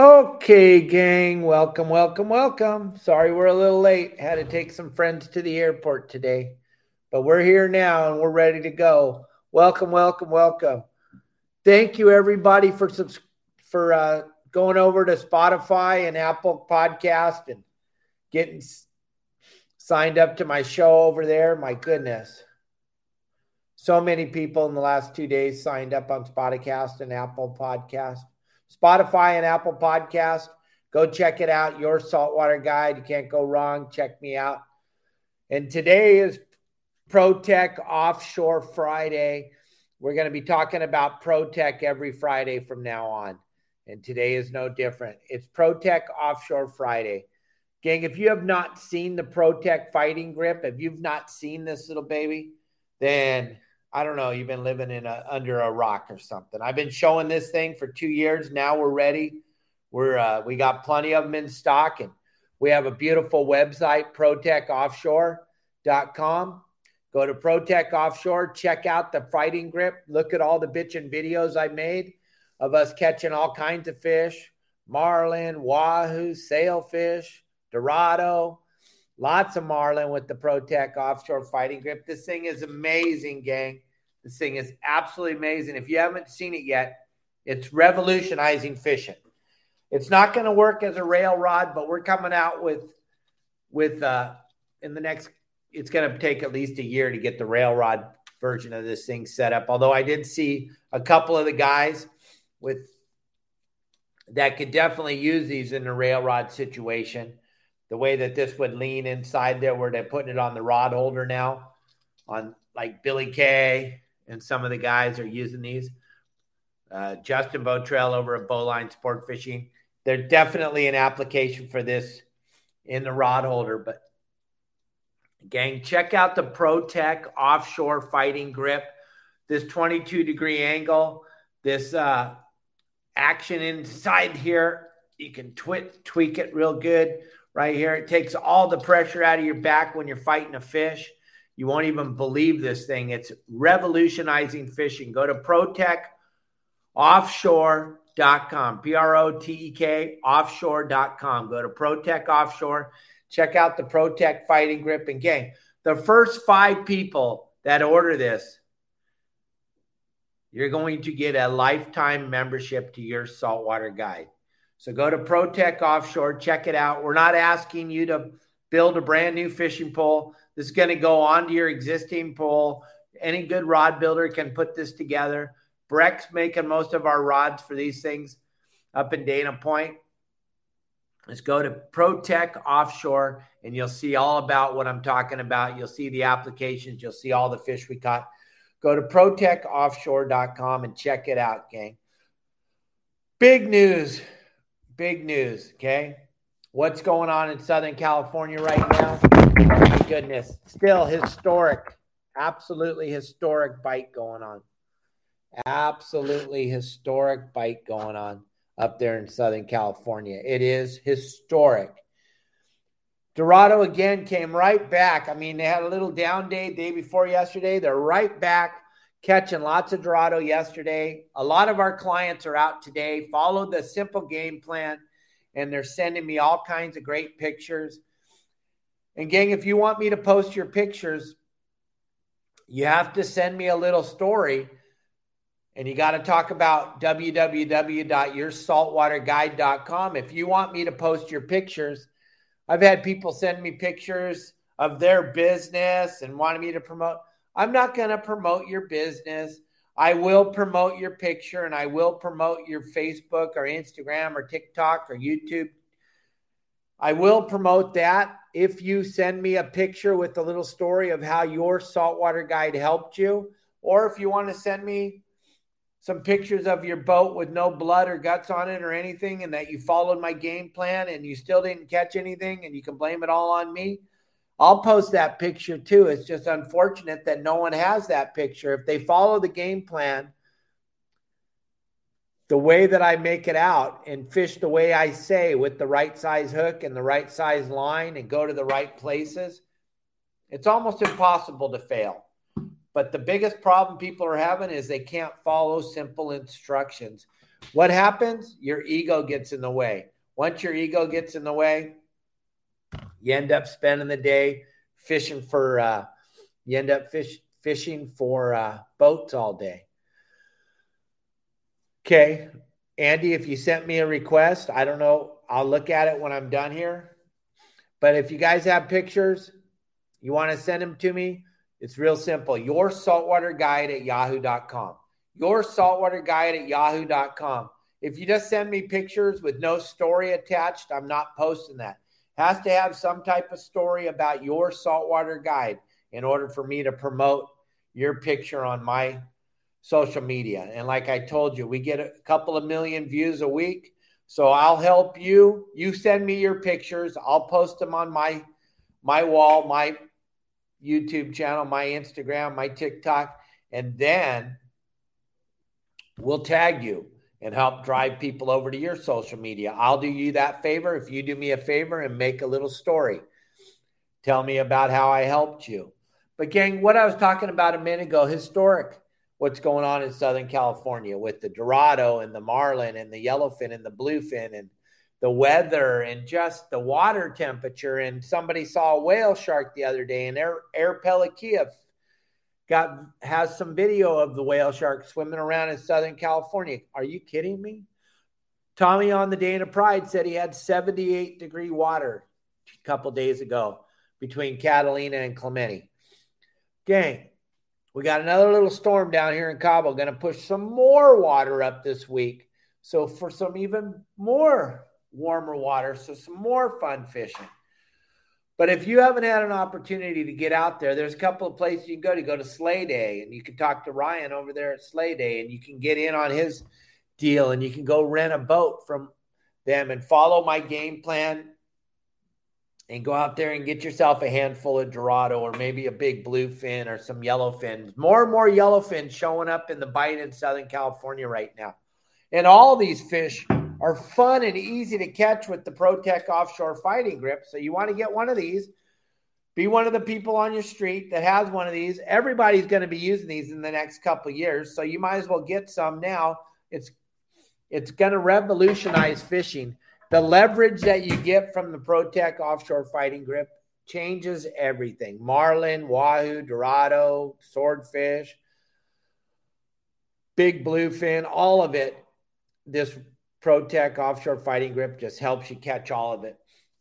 Okay, gang, welcome, welcome, welcome. Sorry we're a little late. Had to take some friends to the airport today, but we're here now and we're ready to go. Welcome, welcome, welcome. Thank you, everybody, for for uh, going over to Spotify and Apple Podcast and getting signed up to my show over there. My goodness. So many people in the last two days signed up on Spotify and Apple Podcast. Spotify and Apple Podcast. Go check it out. Your saltwater guide. You can't go wrong. Check me out. And today is ProTek Offshore Friday. We're going to be talking about ProTek every Friday from now on. And today is no different. It's ProTek Offshore Friday. Gang, if you have not seen the ProTek fighting grip, if you've not seen this little baby, then I don't know, you've been living in a, under a rock or something. I've been showing this thing for two years. Now we're ready. We're uh, we got plenty of them in stock, and we have a beautiful website, ProTekOffshore.com. Go to ProTek Offshore, check out the fighting grip, look at all the bitchin' videos I made of us catching all kinds of fish, marlin, wahoo, sailfish, dorado, lots of marlin with the ProTek offshore fighting grip. This thing is amazing, gang. This thing is absolutely amazing. If you haven't seen it yet, it's revolutionizing fishing. It's not going to work as a rail rod, but we're coming out with with uh in the next it's going to take at least a year to get the rail rod version of this thing set up. Although I did see a couple of the guys with that could definitely use these in a rail rod situation. The way that this would lean inside there, where they're putting it on the rod holder now, on like Billy Kay and some of the guys are using these. Uh, Justin Botrell over at Bowline Sport Fishing. They're definitely an application for this in the rod holder, but gang, check out the ProTek offshore fighting grip. This 22 degree angle, this uh, action inside here. You can tweak it real good right here. It takes all the pressure out of your back when you're fighting a fish. You won't even believe this thing. It's revolutionizing fishing. Go to ProTekOffshore.com, P R O T E K offshore.com. Go to ProTek Offshore. Check out the ProTek Fighting Grip and Gang. The first five people that order this you're going to get a lifetime membership to your saltwater guide. So go to ProTek Offshore, check it out. We're not asking you to build a brand new fishing pole. This is going to go onto your existing pole. Any good rod builder can put this together. Breck's making most of our rods for these things up in Dana Point. Let's go to ProTek Offshore and you'll see all about what I'm talking about. You'll see the applications, you'll see all the fish we caught. Go to protekoffshore.com and check it out, gang. Big news. Big news, okay? What's going on in Southern California right now? my goodness. Still historic, absolutely historic bite going on. Absolutely historic bite going on up there in Southern California. It is historic. Dorado again came right back. I mean, they had a little down day day before yesterday. They're right back catching lots of Dorado yesterday. A lot of our clients are out today, follow the simple game plan, and they're sending me all kinds of great pictures. And, gang, if you want me to post your pictures, you have to send me a little story. And you got to talk about www.yoursaltwaterguide.com. If you want me to post your pictures, I've had people send me pictures of their business and wanted me to promote. I'm not going to promote your business. I will promote your picture and I will promote your Facebook or Instagram or TikTok or YouTube. I will promote that if you send me a picture with a little story of how your saltwater guide helped you, or if you want to send me some pictures of your boat with no blood or guts on it or anything, and that you followed my game plan and you still didn't catch anything and you can blame it all on me, I'll post that picture too. It's just unfortunate that no one has that picture. If they follow the game plan, the way that I make it out and fish the way I say with the right size hook and the right size line and go to the right places, it's almost impossible to fail. But the biggest problem people are having is they can't follow simple instructions. What happens? Your ego gets in the way. Once your ego gets in the way, you end up spending the day fishing for uh, you end up fish fishing for uh, boats all day. Okay, Andy, if you sent me a request, I don't know. I'll look at it when I'm done here. But if you guys have pictures, you want to send them to me, it's real simple. Your saltwater guide at yahoo.com. Your saltwater guide at yahoo.com. If you just send me pictures with no story attached, I'm not posting that has to have some type of story about your saltwater guide in order for me to promote your picture on my social media. And like I told you, we get a couple of million views a week. So I'll help you. You send me your pictures. I'll post them on my my wall, my YouTube channel, my Instagram, my TikTok, and then we'll tag you and help drive people over to your social media. I'll do you that favor if you do me a favor and make a little story. Tell me about how I helped you. But, gang, what I was talking about a minute ago, historic, what's going on in Southern California with the Dorado and the Marlin and the Yellowfin and the Bluefin and the weather and just the water temperature. And somebody saw a whale shark the other day, and Air, Air Pelikia got has some video of the whale shark swimming around in Southern California. Are you kidding me? Tommy on the Dana Pride said he had 78 degree water a couple days ago between Catalina and Clemente. Gang, we got another little storm down here in Cabo, going to push some more water up this week. So, for some even more warmer water, so some more fun fishing. But if you haven't had an opportunity to get out there, there's a couple of places you can go to go to Sleigh Day, and you can talk to Ryan over there at Sleigh Day, and you can get in on his deal, and you can go rent a boat from them and follow my game plan and go out there and get yourself a handful of Dorado or maybe a big bluefin or some yellowfin. More and more yellowfin showing up in the bite in Southern California right now. And all these fish are fun and easy to catch with the ProTek offshore fighting grip. So you want to get one of these. Be one of the people on your street that has one of these. Everybody's going to be using these in the next couple years, so you might as well get some now. It's it's going to revolutionize fishing. The leverage that you get from the ProTek offshore fighting grip changes everything. Marlin, wahoo, dorado, swordfish, big bluefin, all of it. This ProTek offshore fighting grip just helps you catch all of it.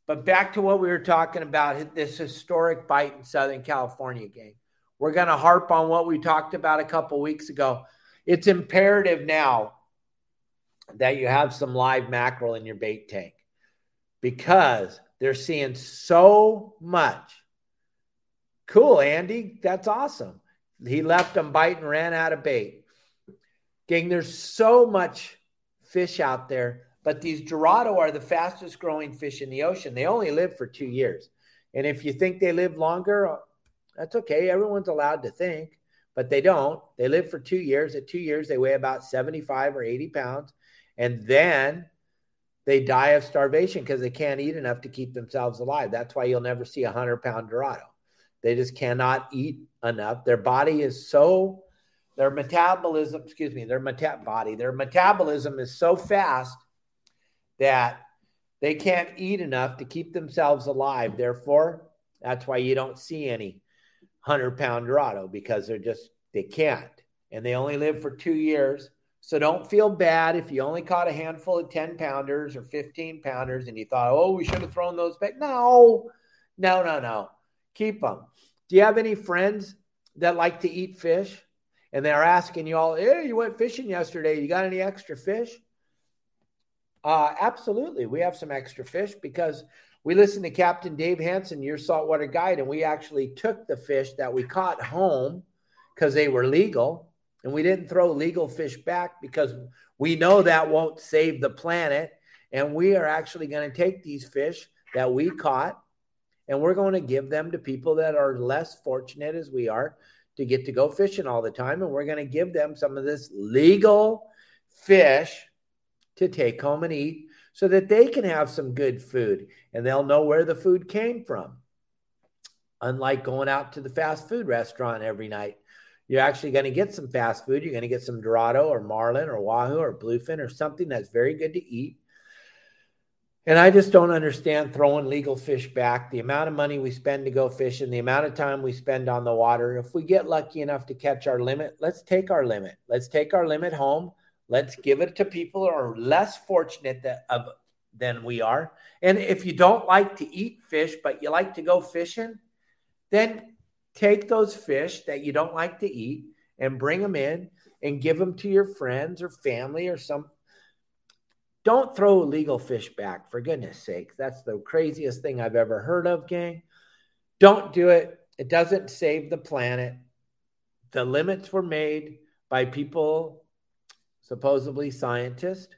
But back to what we were talking about this historic bite in Southern California game. We're going to harp on what we talked about a couple weeks ago. It's imperative now that you have some live mackerel in your bait tank because they're seeing so much. Cool, Andy. That's awesome. He left them bite and ran out of bait. Gang, there's so much fish out there, but these Dorado are the fastest growing fish in the ocean. They only live for two years. And if you think they live longer, that's okay. Everyone's allowed to think, but they don't. They live for two years. At two years, they weigh about 75 or 80 pounds. And then they die of starvation because they can't eat enough to keep themselves alive. That's why you'll never see a 100 pound Dorado. They just cannot eat enough. Their body is so their metabolism, excuse me, their meta- body, their metabolism is so fast that they can't eat enough to keep themselves alive. Therefore, that's why you don't see any 100 pound Dorado because they're just, they can't. And they only live for two years. So don't feel bad if you only caught a handful of 10 pounders or 15 pounders and you thought, oh, we should have thrown those back. No, no, no, no. Keep them. Do you have any friends that like to eat fish? And they're asking you all, hey, you went fishing yesterday. You got any extra fish? Uh, absolutely. We have some extra fish because we listened to Captain Dave Hansen, your saltwater guide, and we actually took the fish that we caught home because they were legal And we didn't throw legal fish back because we know that won't save the planet. And we are actually going to take these fish that we caught and we're going to give them to people that are less fortunate as we are to get to go fishing all the time. And we're going to give them some of this legal fish to take home and eat so that they can have some good food and they'll know where the food came from. Unlike going out to the fast food restaurant every night, you're actually going to get some fast food. You're going to get some Dorado or Marlin or Wahoo or Bluefin or something that's very good to eat and I just don't understand throwing legal fish back. The amount of money we spend to go fishing, the amount of time we spend on the water. If we get lucky enough to catch our limit, let's take our limit. Let's take our limit home. Let's give it to people who are less fortunate that, of, than we are. And if you don't like to eat fish, but you like to go fishing, then take those fish that you don't like to eat and bring them in and give them to your friends or family or some don't throw illegal fish back, for goodness sake. That's the craziest thing I've ever heard of, gang. Don't do it. It doesn't save the planet. The limits were made by people, supposedly scientists,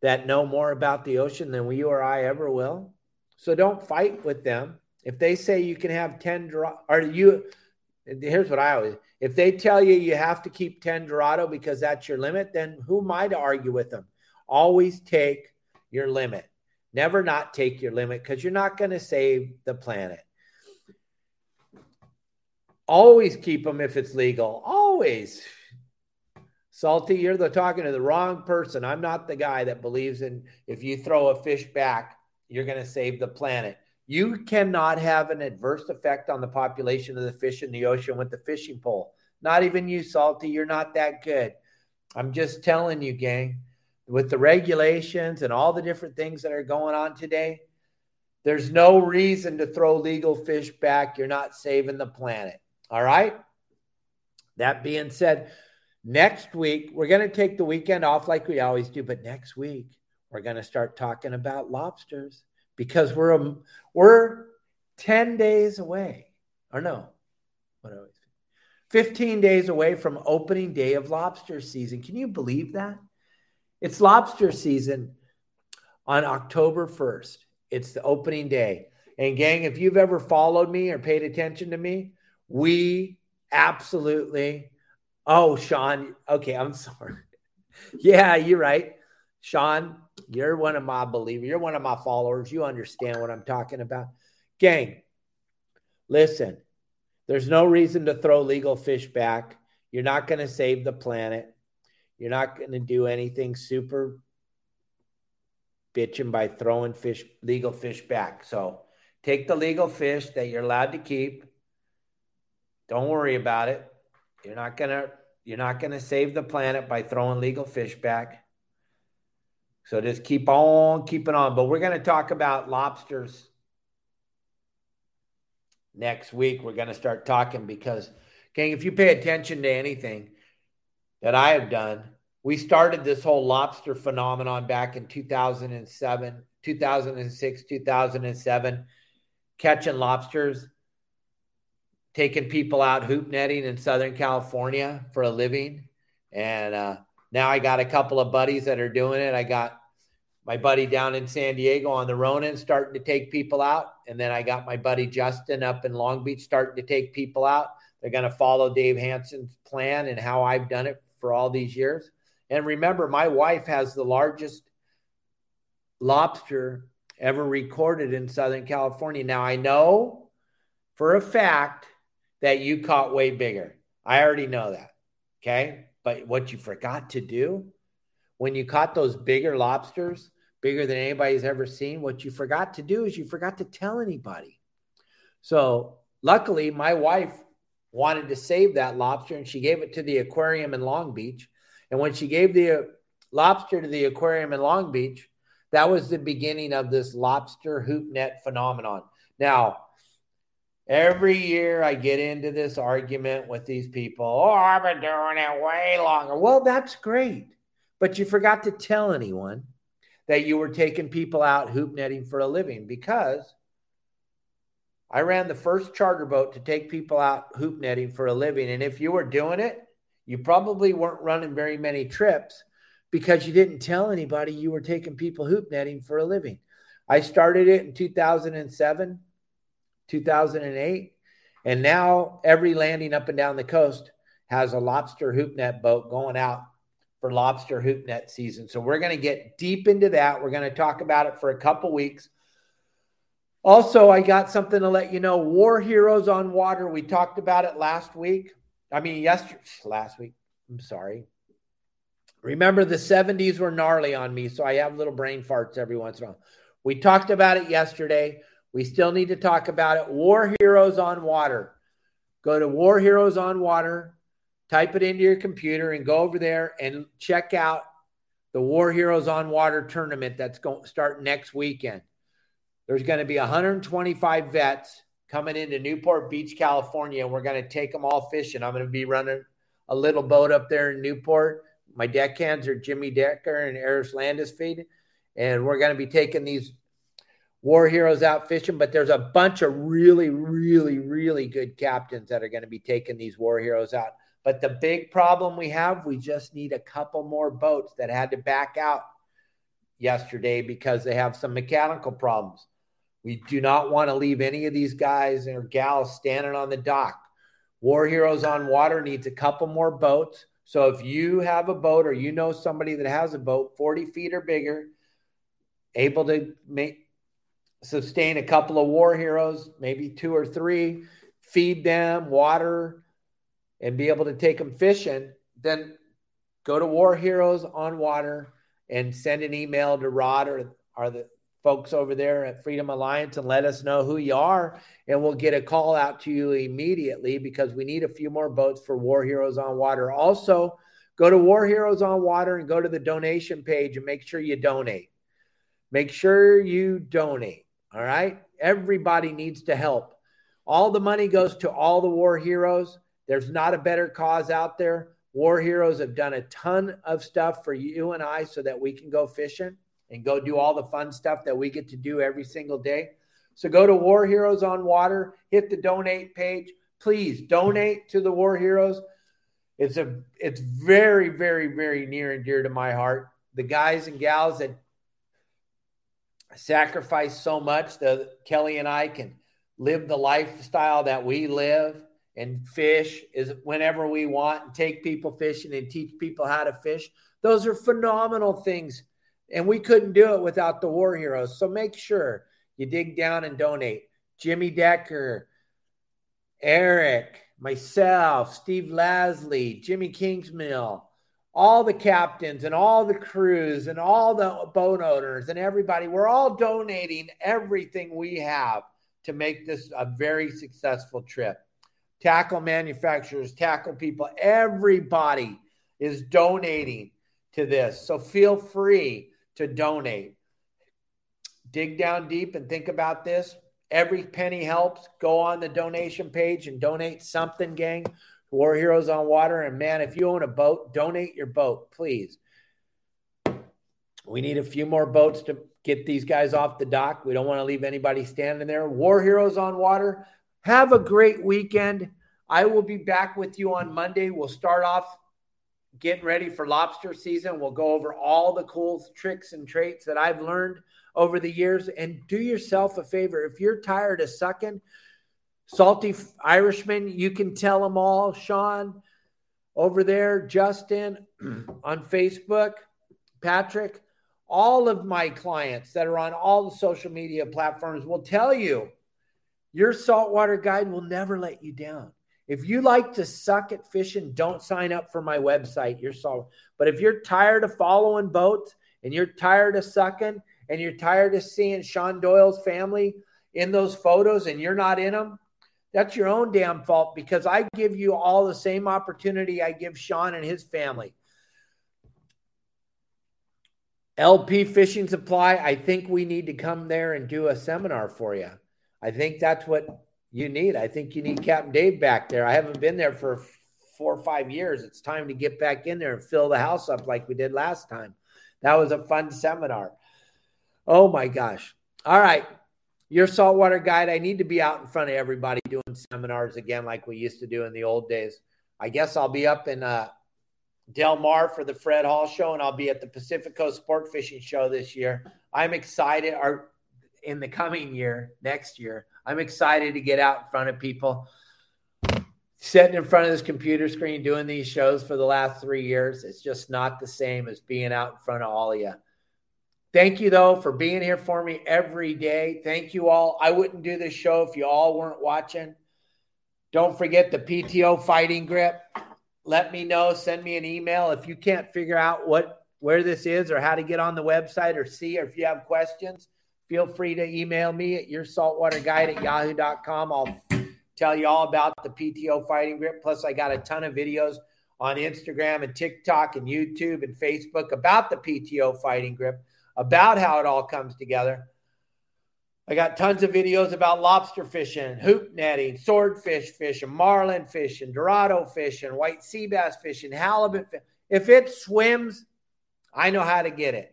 that know more about the ocean than we or I ever will. So don't fight with them. If they say you can have 10 or you here's what I always if they tell you you have to keep 10 Dorado because that's your limit, then who am I to argue with them? Always take your limit. Never not take your limit because you're not going to save the planet. Always keep them if it's legal. Always. Salty, you're the, talking to the wrong person. I'm not the guy that believes in if you throw a fish back, you're going to save the planet. You cannot have an adverse effect on the population of the fish in the ocean with the fishing pole. Not even you, Salty. You're not that good. I'm just telling you, gang with the regulations and all the different things that are going on today, there's no reason to throw legal fish back. You're not saving the planet. All right. That being said, next week, we're going to take the weekend off like we always do. But next week, we're going to start talking about lobsters because we're, a, we're 10 days away. Or no, what always 15 days away from opening day of lobster season. Can you believe that? It's lobster season on October 1st. It's the opening day. And, gang, if you've ever followed me or paid attention to me, we absolutely. Oh, Sean. Okay, I'm sorry. yeah, you're right. Sean, you're one of my believers. You're one of my followers. You understand what I'm talking about. Gang, listen, there's no reason to throw legal fish back. You're not going to save the planet. You're not going to do anything super bitching by throwing fish, legal fish back. So take the legal fish that you're allowed to keep. Don't worry about it. You're not gonna you're not gonna save the planet by throwing legal fish back. So just keep on keeping on. But we're gonna talk about lobsters next week. We're gonna start talking because, gang, if you pay attention to anything, that I have done. We started this whole lobster phenomenon back in 2007, 2006, 2007, catching lobsters, taking people out hoop netting in Southern California for a living. And uh, now I got a couple of buddies that are doing it. I got my buddy down in San Diego on the Ronin starting to take people out. And then I got my buddy Justin up in Long Beach starting to take people out. They're going to follow Dave Hansen's plan and how I've done it for all these years. And remember, my wife has the largest lobster ever recorded in Southern California. Now, I know for a fact that you caught way bigger. I already know that. Okay. But what you forgot to do when you caught those bigger lobsters, bigger than anybody's ever seen, what you forgot to do is you forgot to tell anybody. So, luckily, my wife wanted to save that lobster and she gave it to the aquarium in Long Beach. And when she gave the uh, lobster to the aquarium in Long Beach, that was the beginning of this lobster hoop net phenomenon. Now, every year I get into this argument with these people. Oh, I've been doing it way longer. Well, that's great. But you forgot to tell anyone that you were taking people out hoop netting for a living because I ran the first charter boat to take people out hoop netting for a living. And if you were doing it, You probably weren't running very many trips because you didn't tell anybody you were taking people hoop netting for a living. I started it in 2007, 2008, and now every landing up and down the coast has a lobster hoop net boat going out for lobster hoop net season. So we're going to get deep into that. We're going to talk about it for a couple weeks. Also, I got something to let you know. War Heroes on Water. We talked about it last week. I mean, yesterday, last week. I'm sorry. Remember, the 70s were gnarly on me, so I have little brain farts every once in a while. We talked about it yesterday. We still need to talk about it. War Heroes on Water. Go to War Heroes on Water, type it into your computer, and go over there and check out the War Heroes on Water tournament that's going to start next weekend. There's going to be 125 vets coming into Newport Beach, California, and we're going to take them all fishing. I'm going to be running a little boat up there in Newport. My deckhands are Jimmy Decker and Eris Landesfeed, and we're going to be taking these war heroes out fishing. But there's a bunch of really, really, really good captains that are going to be taking these war heroes out. But the big problem we have, we just need a couple more boats that had to back out yesterday because they have some mechanical problems. We do not want to leave any of these guys or gals standing on the dock. War Heroes on Water needs a couple more boats. So if you have a boat or you know somebody that has a boat 40 feet or bigger, able to make sustain a couple of war heroes, maybe two or three, feed them water, and be able to take them fishing, then go to War Heroes on Water and send an email to Rod or, or the folks over there at Freedom Alliance and let us know who you are. And we'll get a call out to you immediately because we need a few more boats for War Heroes on Water. Also, go to War Heroes on Water and go to the donation page and make sure you donate. Make sure you donate. All right. Everybody needs to help. All the money goes to all the war heroes. There's not a better cause out there. War heroes have done a ton of stuff for you and I so that we can go fishing and go do all the fun stuff that we get to do every single day. So go to War Heroes on Water, hit the donate page. Please donate to the War Heroes. It's a it's very very very near and dear to my heart. The guys and gals that sacrifice so much that Kelly and I can live the lifestyle that we live and fish is whenever we want and take people fishing and teach people how to fish. Those are phenomenal things and we couldn't do it without the war heroes. So make sure you dig down and donate. Jimmy Decker, Eric, myself, Steve Lasley, Jimmy Kingsmill, all the captains and all the crews and all the boat owners and everybody, we're all donating everything we have to make this a very successful trip. Tackle manufacturers, tackle people, everybody is donating to this. So feel free to donate. Dig down deep and think about this. Every penny helps. Go on the donation page and donate something, gang. War Heroes on Water. And man, if you own a boat, donate your boat, please. We need a few more boats to get these guys off the dock. We don't want to leave anybody standing there. War Heroes on Water. Have a great weekend. I will be back with you on Monday. We'll start off getting ready for lobster season. We'll go over all the cool tricks and traits that I've learned over the years. And do yourself a favor if you're tired of sucking, salty Irishman, you can tell them all. Sean over there, Justin on Facebook, Patrick, all of my clients that are on all the social media platforms will tell you your saltwater guide will never let you down. If you like to suck at fishing, don't sign up for my website. You're sorry. But if you're tired of following boats and you're tired of sucking and you're tired of seeing Sean Doyle's family in those photos and you're not in them, that's your own damn fault because I give you all the same opportunity I give Sean and his family. LP Fishing Supply, I think we need to come there and do a seminar for you. I think that's what you need. I think you need Captain Dave back there. I haven't been there for four or five years. It's time to get back in there and fill the house up like we did last time. That was a fun seminar. Oh my gosh. All right. Your saltwater guide. I need to be out in front of everybody doing seminars again like we used to do in the old days. I guess I'll be up in uh, Del Mar for the Fred Hall show, and I'll be at the Pacific Coast Sport Fishing Show this year. I'm excited, or in the coming year, next year, I'm excited to get out in front of people. Sitting in front of this computer screen doing these shows for the last three years, it's just not the same as being out in front of all of you. Thank you, though, for being here for me every day. Thank you all. I wouldn't do this show if you all weren't watching. Don't forget the PTO fighting grip. Let me know. Send me an email if you can't figure out what where this is or how to get on the website or see, or if you have questions, feel free to email me at your at yahoo.com. I'll tell you all about the PTO fighting grip. Plus, I got a ton of videos on Instagram and TikTok and YouTube and Facebook about the PTO fighting grip, about how it all comes together. I got tons of videos about lobster fishing, hoop netting, swordfish fishing, marlin fishing, dorado fishing, white sea bass fishing, halibut. If it swims, I know how to get it.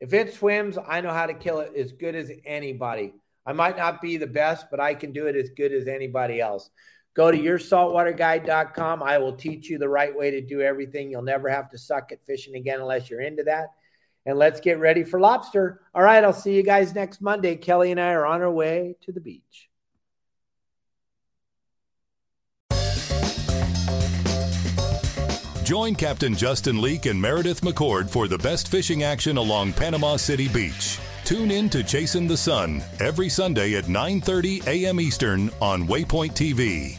If it swims, I know how to kill it as good as anybody. I might not be the best, but I can do it as good as anybody else. Go to yoursaltwaterguide.com. I will teach you the right way to do everything. You'll never have to suck at fishing again unless you're into that and let's get ready for lobster. All right, I'll see you guys next Monday. Kelly and I are on our way to the beach. Join Captain Justin Leake and Meredith McCord for the best fishing action along Panama City Beach. Tune in to Chasing the Sun every Sunday at 9:30 a.m. Eastern on Waypoint TV.